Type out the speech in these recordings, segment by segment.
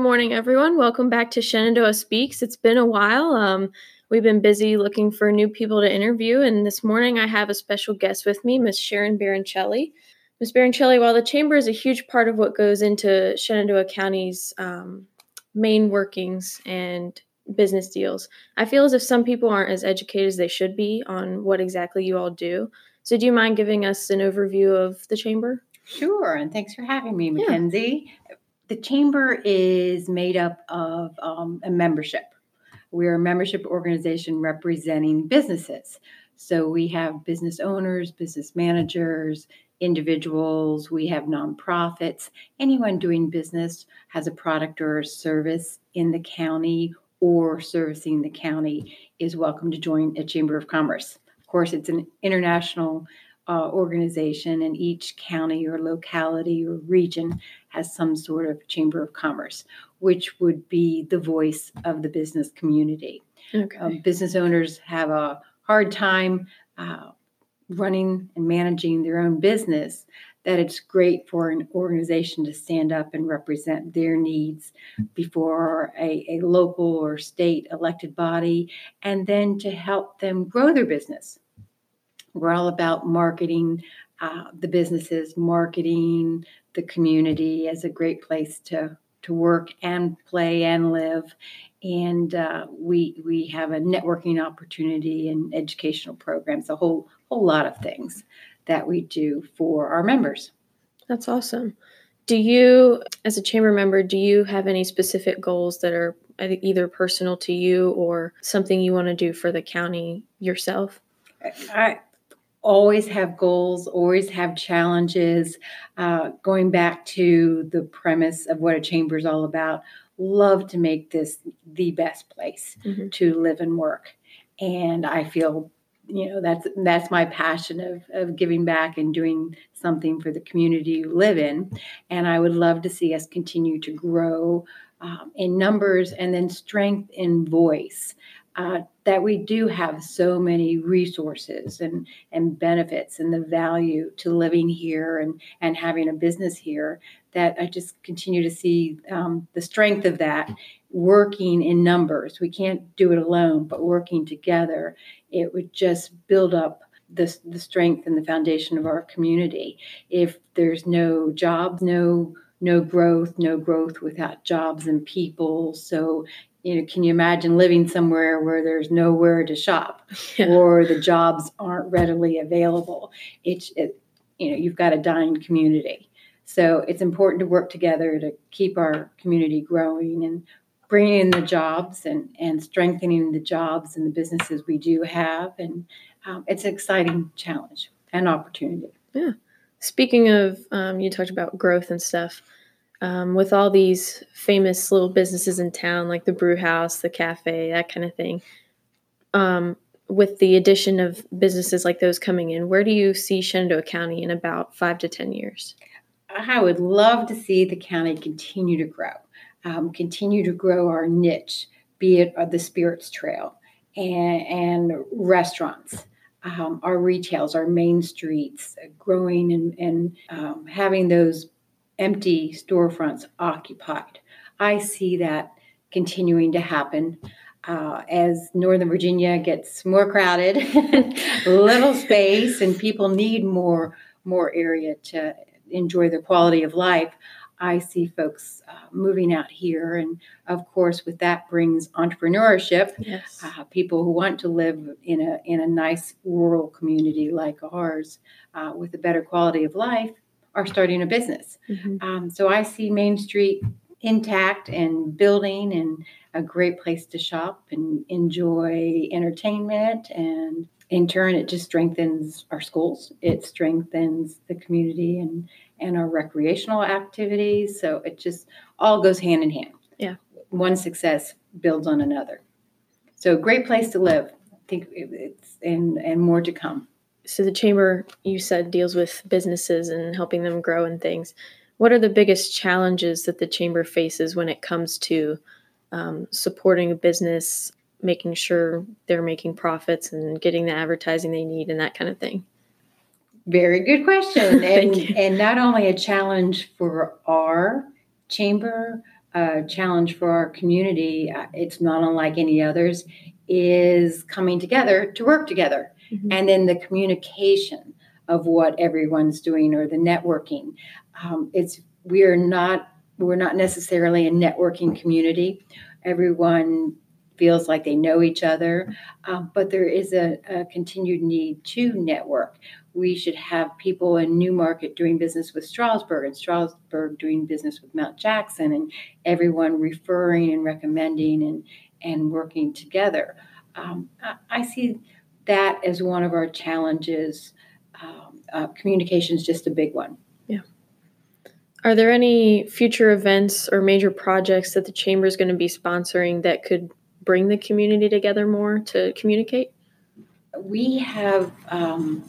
Good morning, everyone. Welcome back to Shenandoah Speaks. It's been a while. Um, we've been busy looking for new people to interview, and this morning I have a special guest with me, Miss Sharon Baroncelli. Ms. Baroncelli, while the Chamber is a huge part of what goes into Shenandoah County's um, main workings and business deals, I feel as if some people aren't as educated as they should be on what exactly you all do. So, do you mind giving us an overview of the Chamber? Sure, and thanks for having me, Mackenzie. The Chamber is made up of um, a membership. We're a membership organization representing businesses. So we have business owners, business managers, individuals, we have nonprofits. Anyone doing business has a product or a service in the county or servicing the county is welcome to join a Chamber of Commerce. Of course, it's an international uh, organization, and each county or locality or region has some sort of chamber of commerce, which would be the voice of the business community. Okay. Um, business owners have a hard time uh, running and managing their own business. That it's great for an organization to stand up and represent their needs before a, a local or state elected body, and then to help them grow their business we're all about marketing uh, the businesses, marketing the community as a great place to to work and play and live. And uh, we we have a networking opportunity and educational programs, a whole whole lot of things that we do for our members. That's awesome. Do you, as a chamber member, do you have any specific goals that are either personal to you or something you want to do for the county yourself? I, always have goals, always have challenges. Uh, going back to the premise of what a chamber is all about, love to make this the best place mm-hmm. to live and work. And I feel, you know, that's that's my passion of of giving back and doing something for the community you live in. And I would love to see us continue to grow um, in numbers and then strength in voice uh, that we do have so many resources and, and benefits and the value to living here and, and having a business here that I just continue to see um, the strength of that working in numbers. We can't do it alone, but working together, it would just build up the, the strength and the foundation of our community. If there's no jobs, no no growth, no growth without jobs and people. So you know, can you imagine living somewhere where there's nowhere to shop yeah. or the jobs aren't readily available? It's, it, you know, you've got a dying community. So it's important to work together to keep our community growing and bringing in the jobs and, and strengthening the jobs and the businesses we do have. And um, it's an exciting challenge and opportunity. Yeah. Speaking of, um, you talked about growth and stuff um, with all these famous little businesses in town, like the brew house, the cafe, that kind of thing. Um, with the addition of businesses like those coming in, where do you see Shenandoah County in about five to 10 years? I would love to see the county continue to grow, um, continue to grow our niche, be it the Spirits Trail and, and restaurants. Um, our retails, our main streets, growing and, and um, having those empty storefronts occupied. I see that continuing to happen uh, as Northern Virginia gets more crowded, little space, and people need more more area to enjoy their quality of life. I see folks uh, moving out here, and of course, with that brings entrepreneurship. Yes. Uh, people who want to live in a in a nice rural community like ours, uh, with a better quality of life, are starting a business. Mm-hmm. Um, so I see Main Street intact and building and a great place to shop and enjoy entertainment. And in turn it just strengthens our schools. It strengthens the community and and our recreational activities. So it just all goes hand in hand. Yeah. One success builds on another. So great place to live. I think it's and and more to come so the chamber you said deals with businesses and helping them grow and things. What are the biggest challenges that the chamber faces when it comes to um, supporting a business making sure they're making profits and getting the advertising they need and that kind of thing? Very good question. And, and not only a challenge for our chamber a challenge for our community, uh, it's not unlike any others, is coming together to work together. Mm-hmm. And then the communication of what everyone's doing or the networking. Um, it's we're not we're not necessarily a networking community. Everyone feels like they know each other, um, but there is a, a, continued need to network. We should have people in Newmarket doing business with Strasburg and Strasburg doing business with Mount Jackson, and everyone referring and recommending and and working together. Um, I, I, see that as one of our challenges. Um, uh, communication is just a big one. Yeah. Are there any future events or major projects that the chamber is going to be sponsoring that could bring the community together more to communicate? We have um,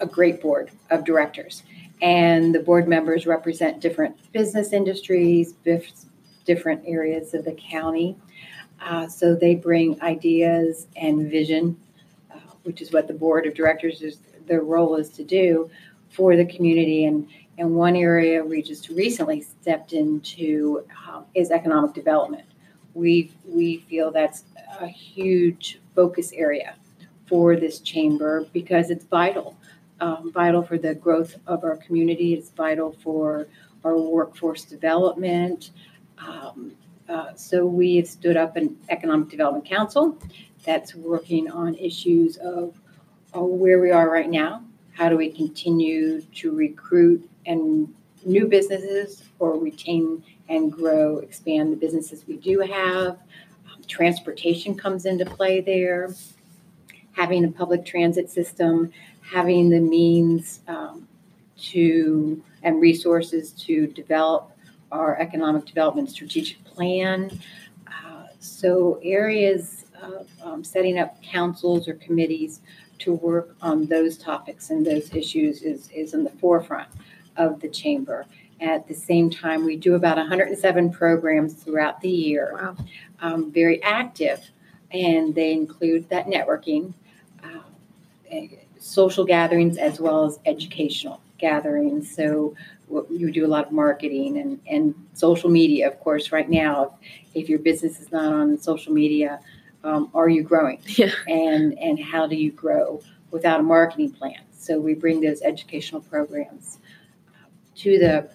a great board of directors, and the board members represent different business industries, different areas of the county. Uh, so they bring ideas and vision, which is what the board of directors is their role is to do for the community. And and one area we just recently stepped into um, is economic development we we feel that's a huge focus area for this chamber because it's vital, um, vital for the growth of our community. It's vital for our workforce development. Um, uh, so we have stood up an economic development council that's working on issues of, of where we are right now. How do we continue to recruit and new businesses or retain and grow, expand the businesses we do have. Um, transportation comes into play there. Having a public transit system, having the means um, to and resources to develop our economic development strategic plan. Uh, so, areas of um, setting up councils or committees to work on those topics and those issues is, is in the forefront of the chamber. At the same time, we do about 107 programs throughout the year, wow. um, very active, and they include that networking, uh, social gatherings, as well as educational gatherings. So you do a lot of marketing and, and social media, of course, right now. If, if your business is not on social media, um, are you growing? Yeah. And, and how do you grow without a marketing plan? So we bring those educational programs to the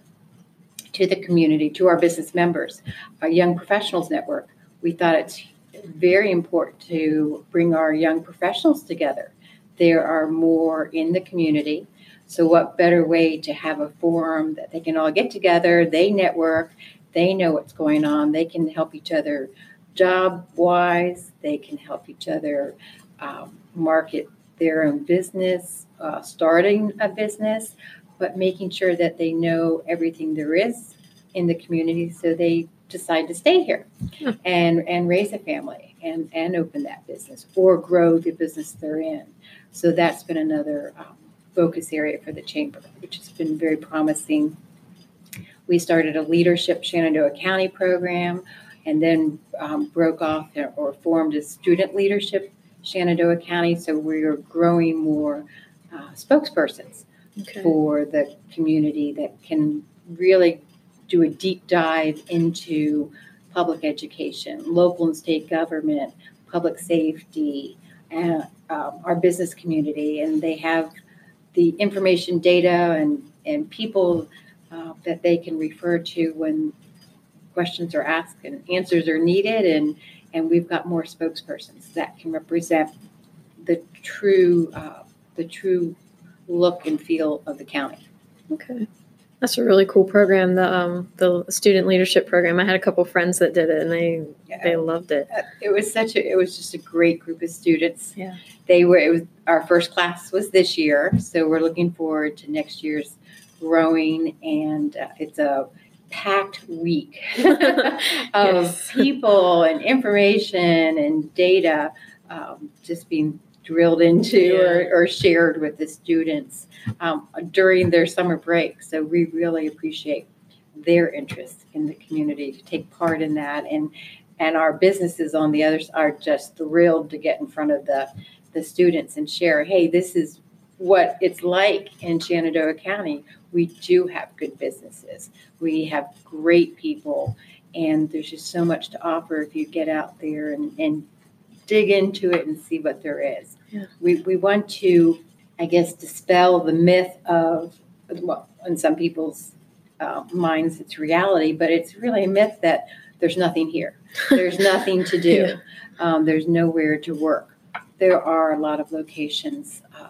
to the community, to our business members, our young professionals network. We thought it's very important to bring our young professionals together. There are more in the community. So, what better way to have a forum that they can all get together, they network, they know what's going on, they can help each other job wise, they can help each other um, market their own business, uh, starting a business, but making sure that they know everything there is in the community so they decide to stay here hmm. and and raise a family and and open that business or grow the business they're in so that's been another um, focus area for the chamber which has been very promising we started a leadership shenandoah county program and then um, broke off or formed a student leadership shenandoah county so we're growing more uh, spokespersons okay. for the community that can really do a deep dive into public education, local and state government, public safety, and um, our business community. And they have the information, data, and, and people uh, that they can refer to when questions are asked and answers are needed. And, and we've got more spokespersons that can represent the true, uh, the true look and feel of the county. Okay. That's a really cool program, the um, the student leadership program. I had a couple friends that did it, and they yeah. they loved it. Uh, it was such a it was just a great group of students. Yeah, they were. It was our first class was this year, so we're looking forward to next year's growing, and uh, it's a packed week of people and information and data um, just being drilled into yeah. or, or, shared with the students um, during their summer break. So we really appreciate their interest in the community to take part in that. And and our businesses on the others are just thrilled to get in front of the the students and share, hey, this is what it's like in Shenandoah County. We do have good businesses. We have great people And there's just so much to offer if you get out there and, and dig into it and see what there is. Yeah. We, we want to, I guess, dispel the myth of, well, in some people's uh, minds, it's reality, but it's really a myth that there's nothing here. There's nothing to do. Yeah. Um, there's nowhere to work. There are a lot of locations um,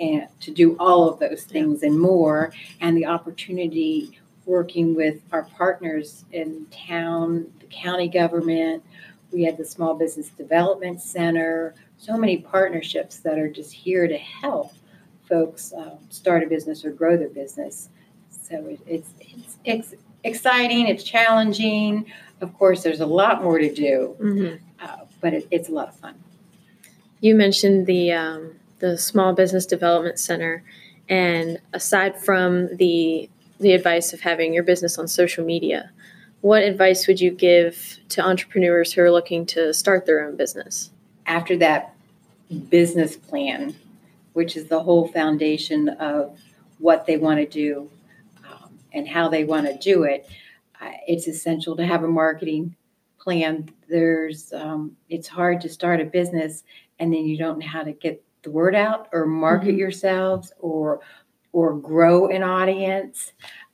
and to do all of those things and more, and the opportunity working with our partners in town, the county government. We had the Small Business Development Center. So many partnerships that are just here to help folks um, start a business or grow their business. So it, it's, it's it's exciting. It's challenging. Of course, there's a lot more to do, Mhm. uh, but it, it's a lot of fun. You mentioned the um, the Small Business Development Center, and aside from the the advice of having your business on social media, what advice would you give to entrepreneurs who are looking to start their own business? After that business plan, which is the whole foundation of what they want to do um, and how they want to do it, uh, it's essential to have a marketing plan. There's um, it's hard to start a business and then you don't know how to get the word out or market Mhm. yourselves or or grow an audience.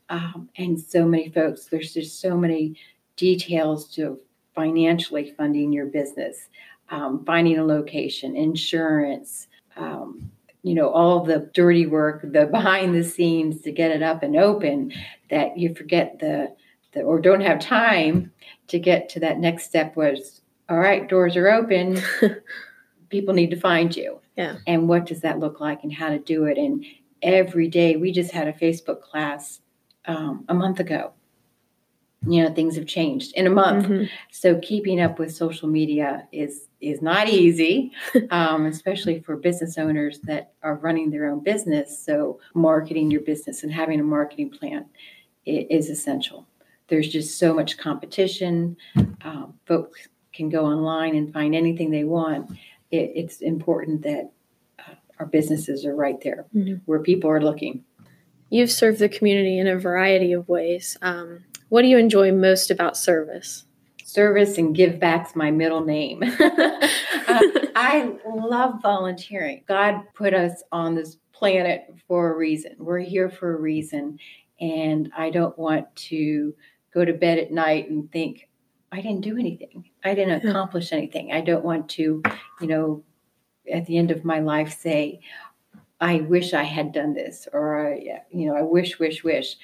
Um, and so many folks, there's just so many details to financially funding your business, um, finding a location, insurance, um, you know, all the dirty work, the behind the scenes to get it up and open that you forget the, the or don't have time to get to that next step was all right, doors are open. People need to find you. Yeah. And what does that look like and how to do it? And every day we just had a Facebook class um, a month ago. You know, things have changed in a month. Mhm. So keeping up with social media is is not easy, um, especially for business owners that are running their own business. So marketing your business and having a marketing plan is essential. There's just so much competition. Um, folks can go online and find anything they want. It, it's important that uh, our businesses are right there Mhm. where people are looking. You've served the community in a variety of ways. Um, what do you enjoy most about service? Service and give back's my middle name. Uh, I love volunteering. God put us on this planet for a reason. We're here for a reason. And I don't want to go to bed at night and think, I didn't do anything. I didn't accomplish anything. I don't want to, you know, at the end of my life say, I wish I had done this, or I, you know, I wish, wish, wish.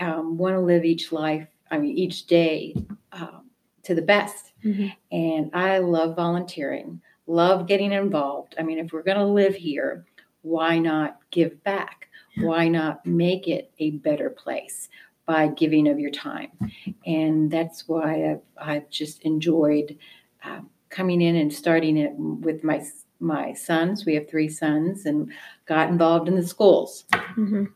Um, want to live each life, I mean, each day um, to the best. Mhm. And I love volunteering, love getting involved. I mean, if we're going to live here, why not give back? Why not make it a better place by giving of your time? And that's why I've, I've just enjoyed uh, coming in and starting it with my my sons. We have three sons, and got involved in the schools Mhm.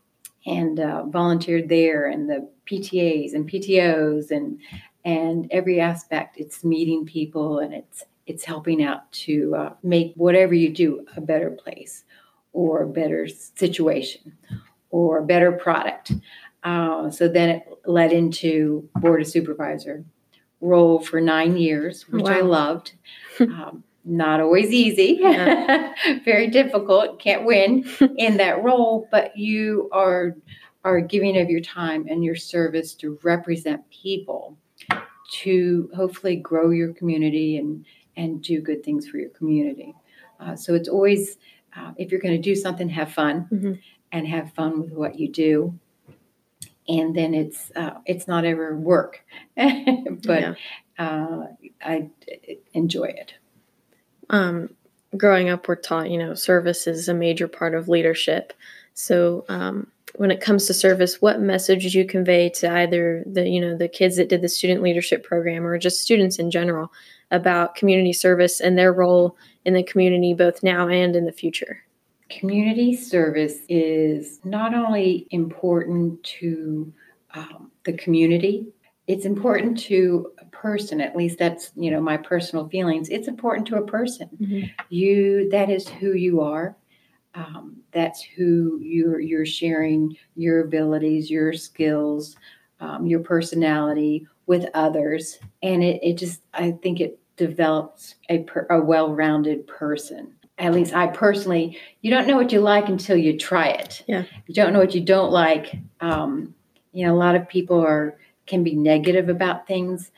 and uh, volunteered there and the PTAs and PTOs and and every aspect. It's meeting people and it's it's helping out to uh, make whatever you do a better place or a better situation or a better product. Uh, so then it led into board of supervisor role for nine years, which I loved. um, not always easy, very difficult. Can't win in that role, but you are are giving of your time and your service to represent people to hopefully grow your community and and do good things for your community. Uh, so it's always uh, if you're going to do something, have fun Mhm. and have fun with what you do. And then it's uh, it's not ever work, but Yeah. uh, I enjoy it. Um, growing up, we're taught, you know, service is a major part of leadership. So, um, when it comes to service, what message did you convey to either the, you know, the kids that did the student leadership program or just students in general about community service and their role in the community, both now and in the future? Community service is not only important to um, the community, it's important to a person. At least that's you know my personal feelings. It's important to a person. Mhm. You that is who you are. Um, that's who you're you're sharing your abilities, your skills, um, your personality with others. And it, it just, I think it develops a, per, a well rounded person. At least I personally, you don't know what you like until you try it. Yeah. You don't know what you don't like. Um, you know, a lot of people are can be negative about things,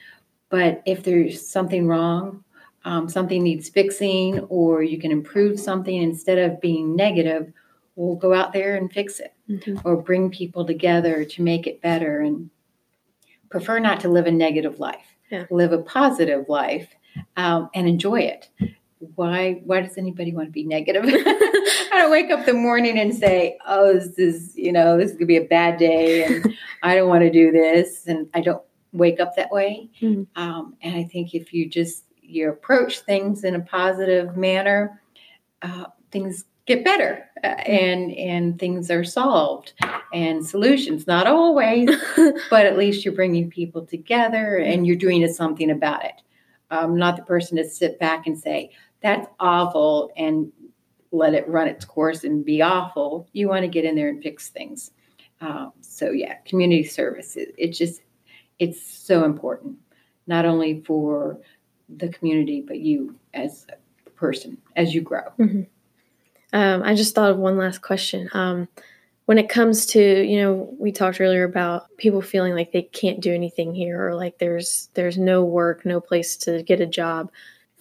but if there's something wrong, um, something needs fixing, or you can improve something instead of being negative, we'll go out there and fix it Mhm. or bring people together to make it better and prefer not to live a negative life Yeah. live a positive life um, and enjoy it why why does anybody want to be negative i don't wake up the morning and say oh this is you know this is gonna be a bad day and i don't want to do this and i don't wake up that way. Mhm. um, and i think if you just you approach things in a positive manner uh, things get better uh, and and things are solved and solutions not always but at least you're bringing people together and you're doing something about it. Um, not the person to sit back and say that's awful and let it run its course and be awful you want to get in there and fix things um, so yeah community service it, just it's so important not only for the community but you as a person as you grow Um, I just thought of one last question. Um, when it comes to, you know, we talked earlier about people feeling like they can't do anything here or like there's there's no work, no place to get a job.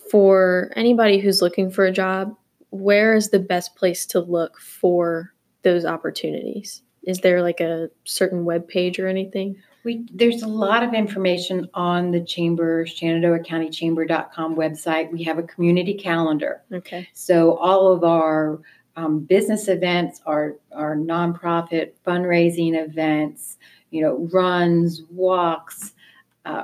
For anybody who's looking for a job, where is the best place to look for those opportunities? Is there like a certain web page or anything? We, there's a lot of information on the chamber, Shenandoah County Chamber.com website. We have a community calendar. Okay. So all of our um, business events, our, our nonprofit fundraising events, you know, runs, walks, uh,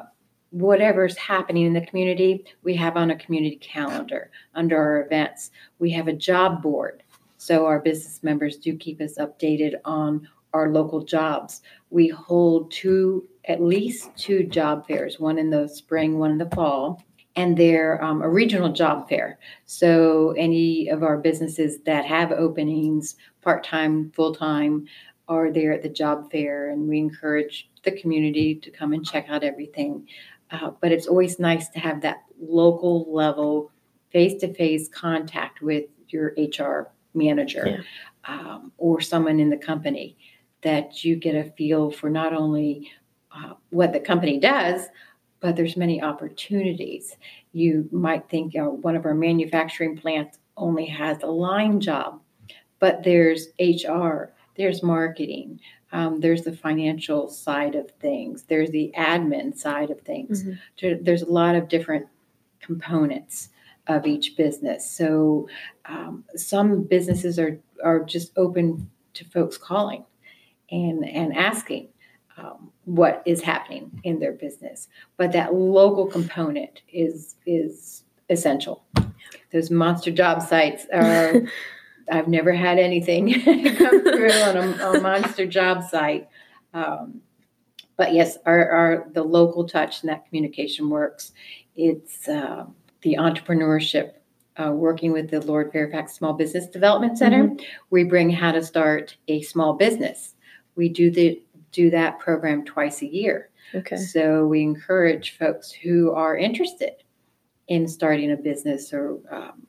whatever's happening in the community, we have on a community calendar under our events. We have a job board. So our business members do keep us updated on our local jobs. We hold two, at least two job fairs, one in the spring, one in the fall, and they're um, a regional job fair. So any of our businesses that have openings, part time, full time, are there at the job fair, and we encourage the community to come and check out everything. Uh, but it's always nice to have that local level, face to face contact with your HR manager um, or someone in the company that you get a feel for not only uh, what the company does, but there's many opportunities. You might think you know, one of our manufacturing plants only has a line job, but there's HR, there's marketing, um, there's the financial side of things, there's the admin side of things. Mhm. There's a lot of different components of each business. So um, some businesses are are just open to folks calling and and asking um, what is happening in their business. But that local component is is essential. Those monster job sites are. I've never had anything come through on a, a monster job site. Um, but yes, our, our the local touch and that communication works. It's uh, the entrepreneurship uh, working with the Lord Fairfax Small Business Development Center. We bring how to start a small business. We do the do that program twice a year. Okay. So we encourage folks who are interested in starting a business or um,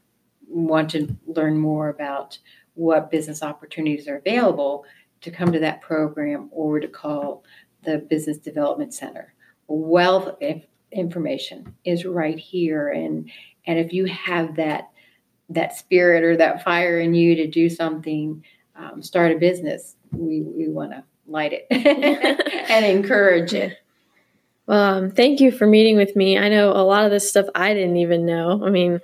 want to learn more about what business opportunities are available to come to that program or to call the Business Development Center. Wealth of information is right here, and and if you have that that spirit or that fire in you to do something, um, start a business, we we want to light it and encourage it. Well, um, thank you for meeting with me. I know a lot of this stuff I didn't even know. I mean,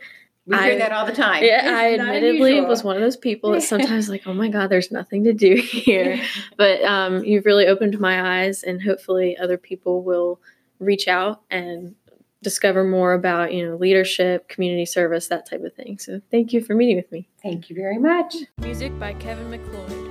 We I- hear that all the time. yeah, It's I admittedly unusual. was one of those people that sometimes like, oh my god, there's nothing to do here. But um, you've really opened my eyes, and hopefully, other people will reach out and discover more about you know leadership, community service, that type of thing. So, thank you for meeting with me. Thank you very much. Music by Kevin MacLeod.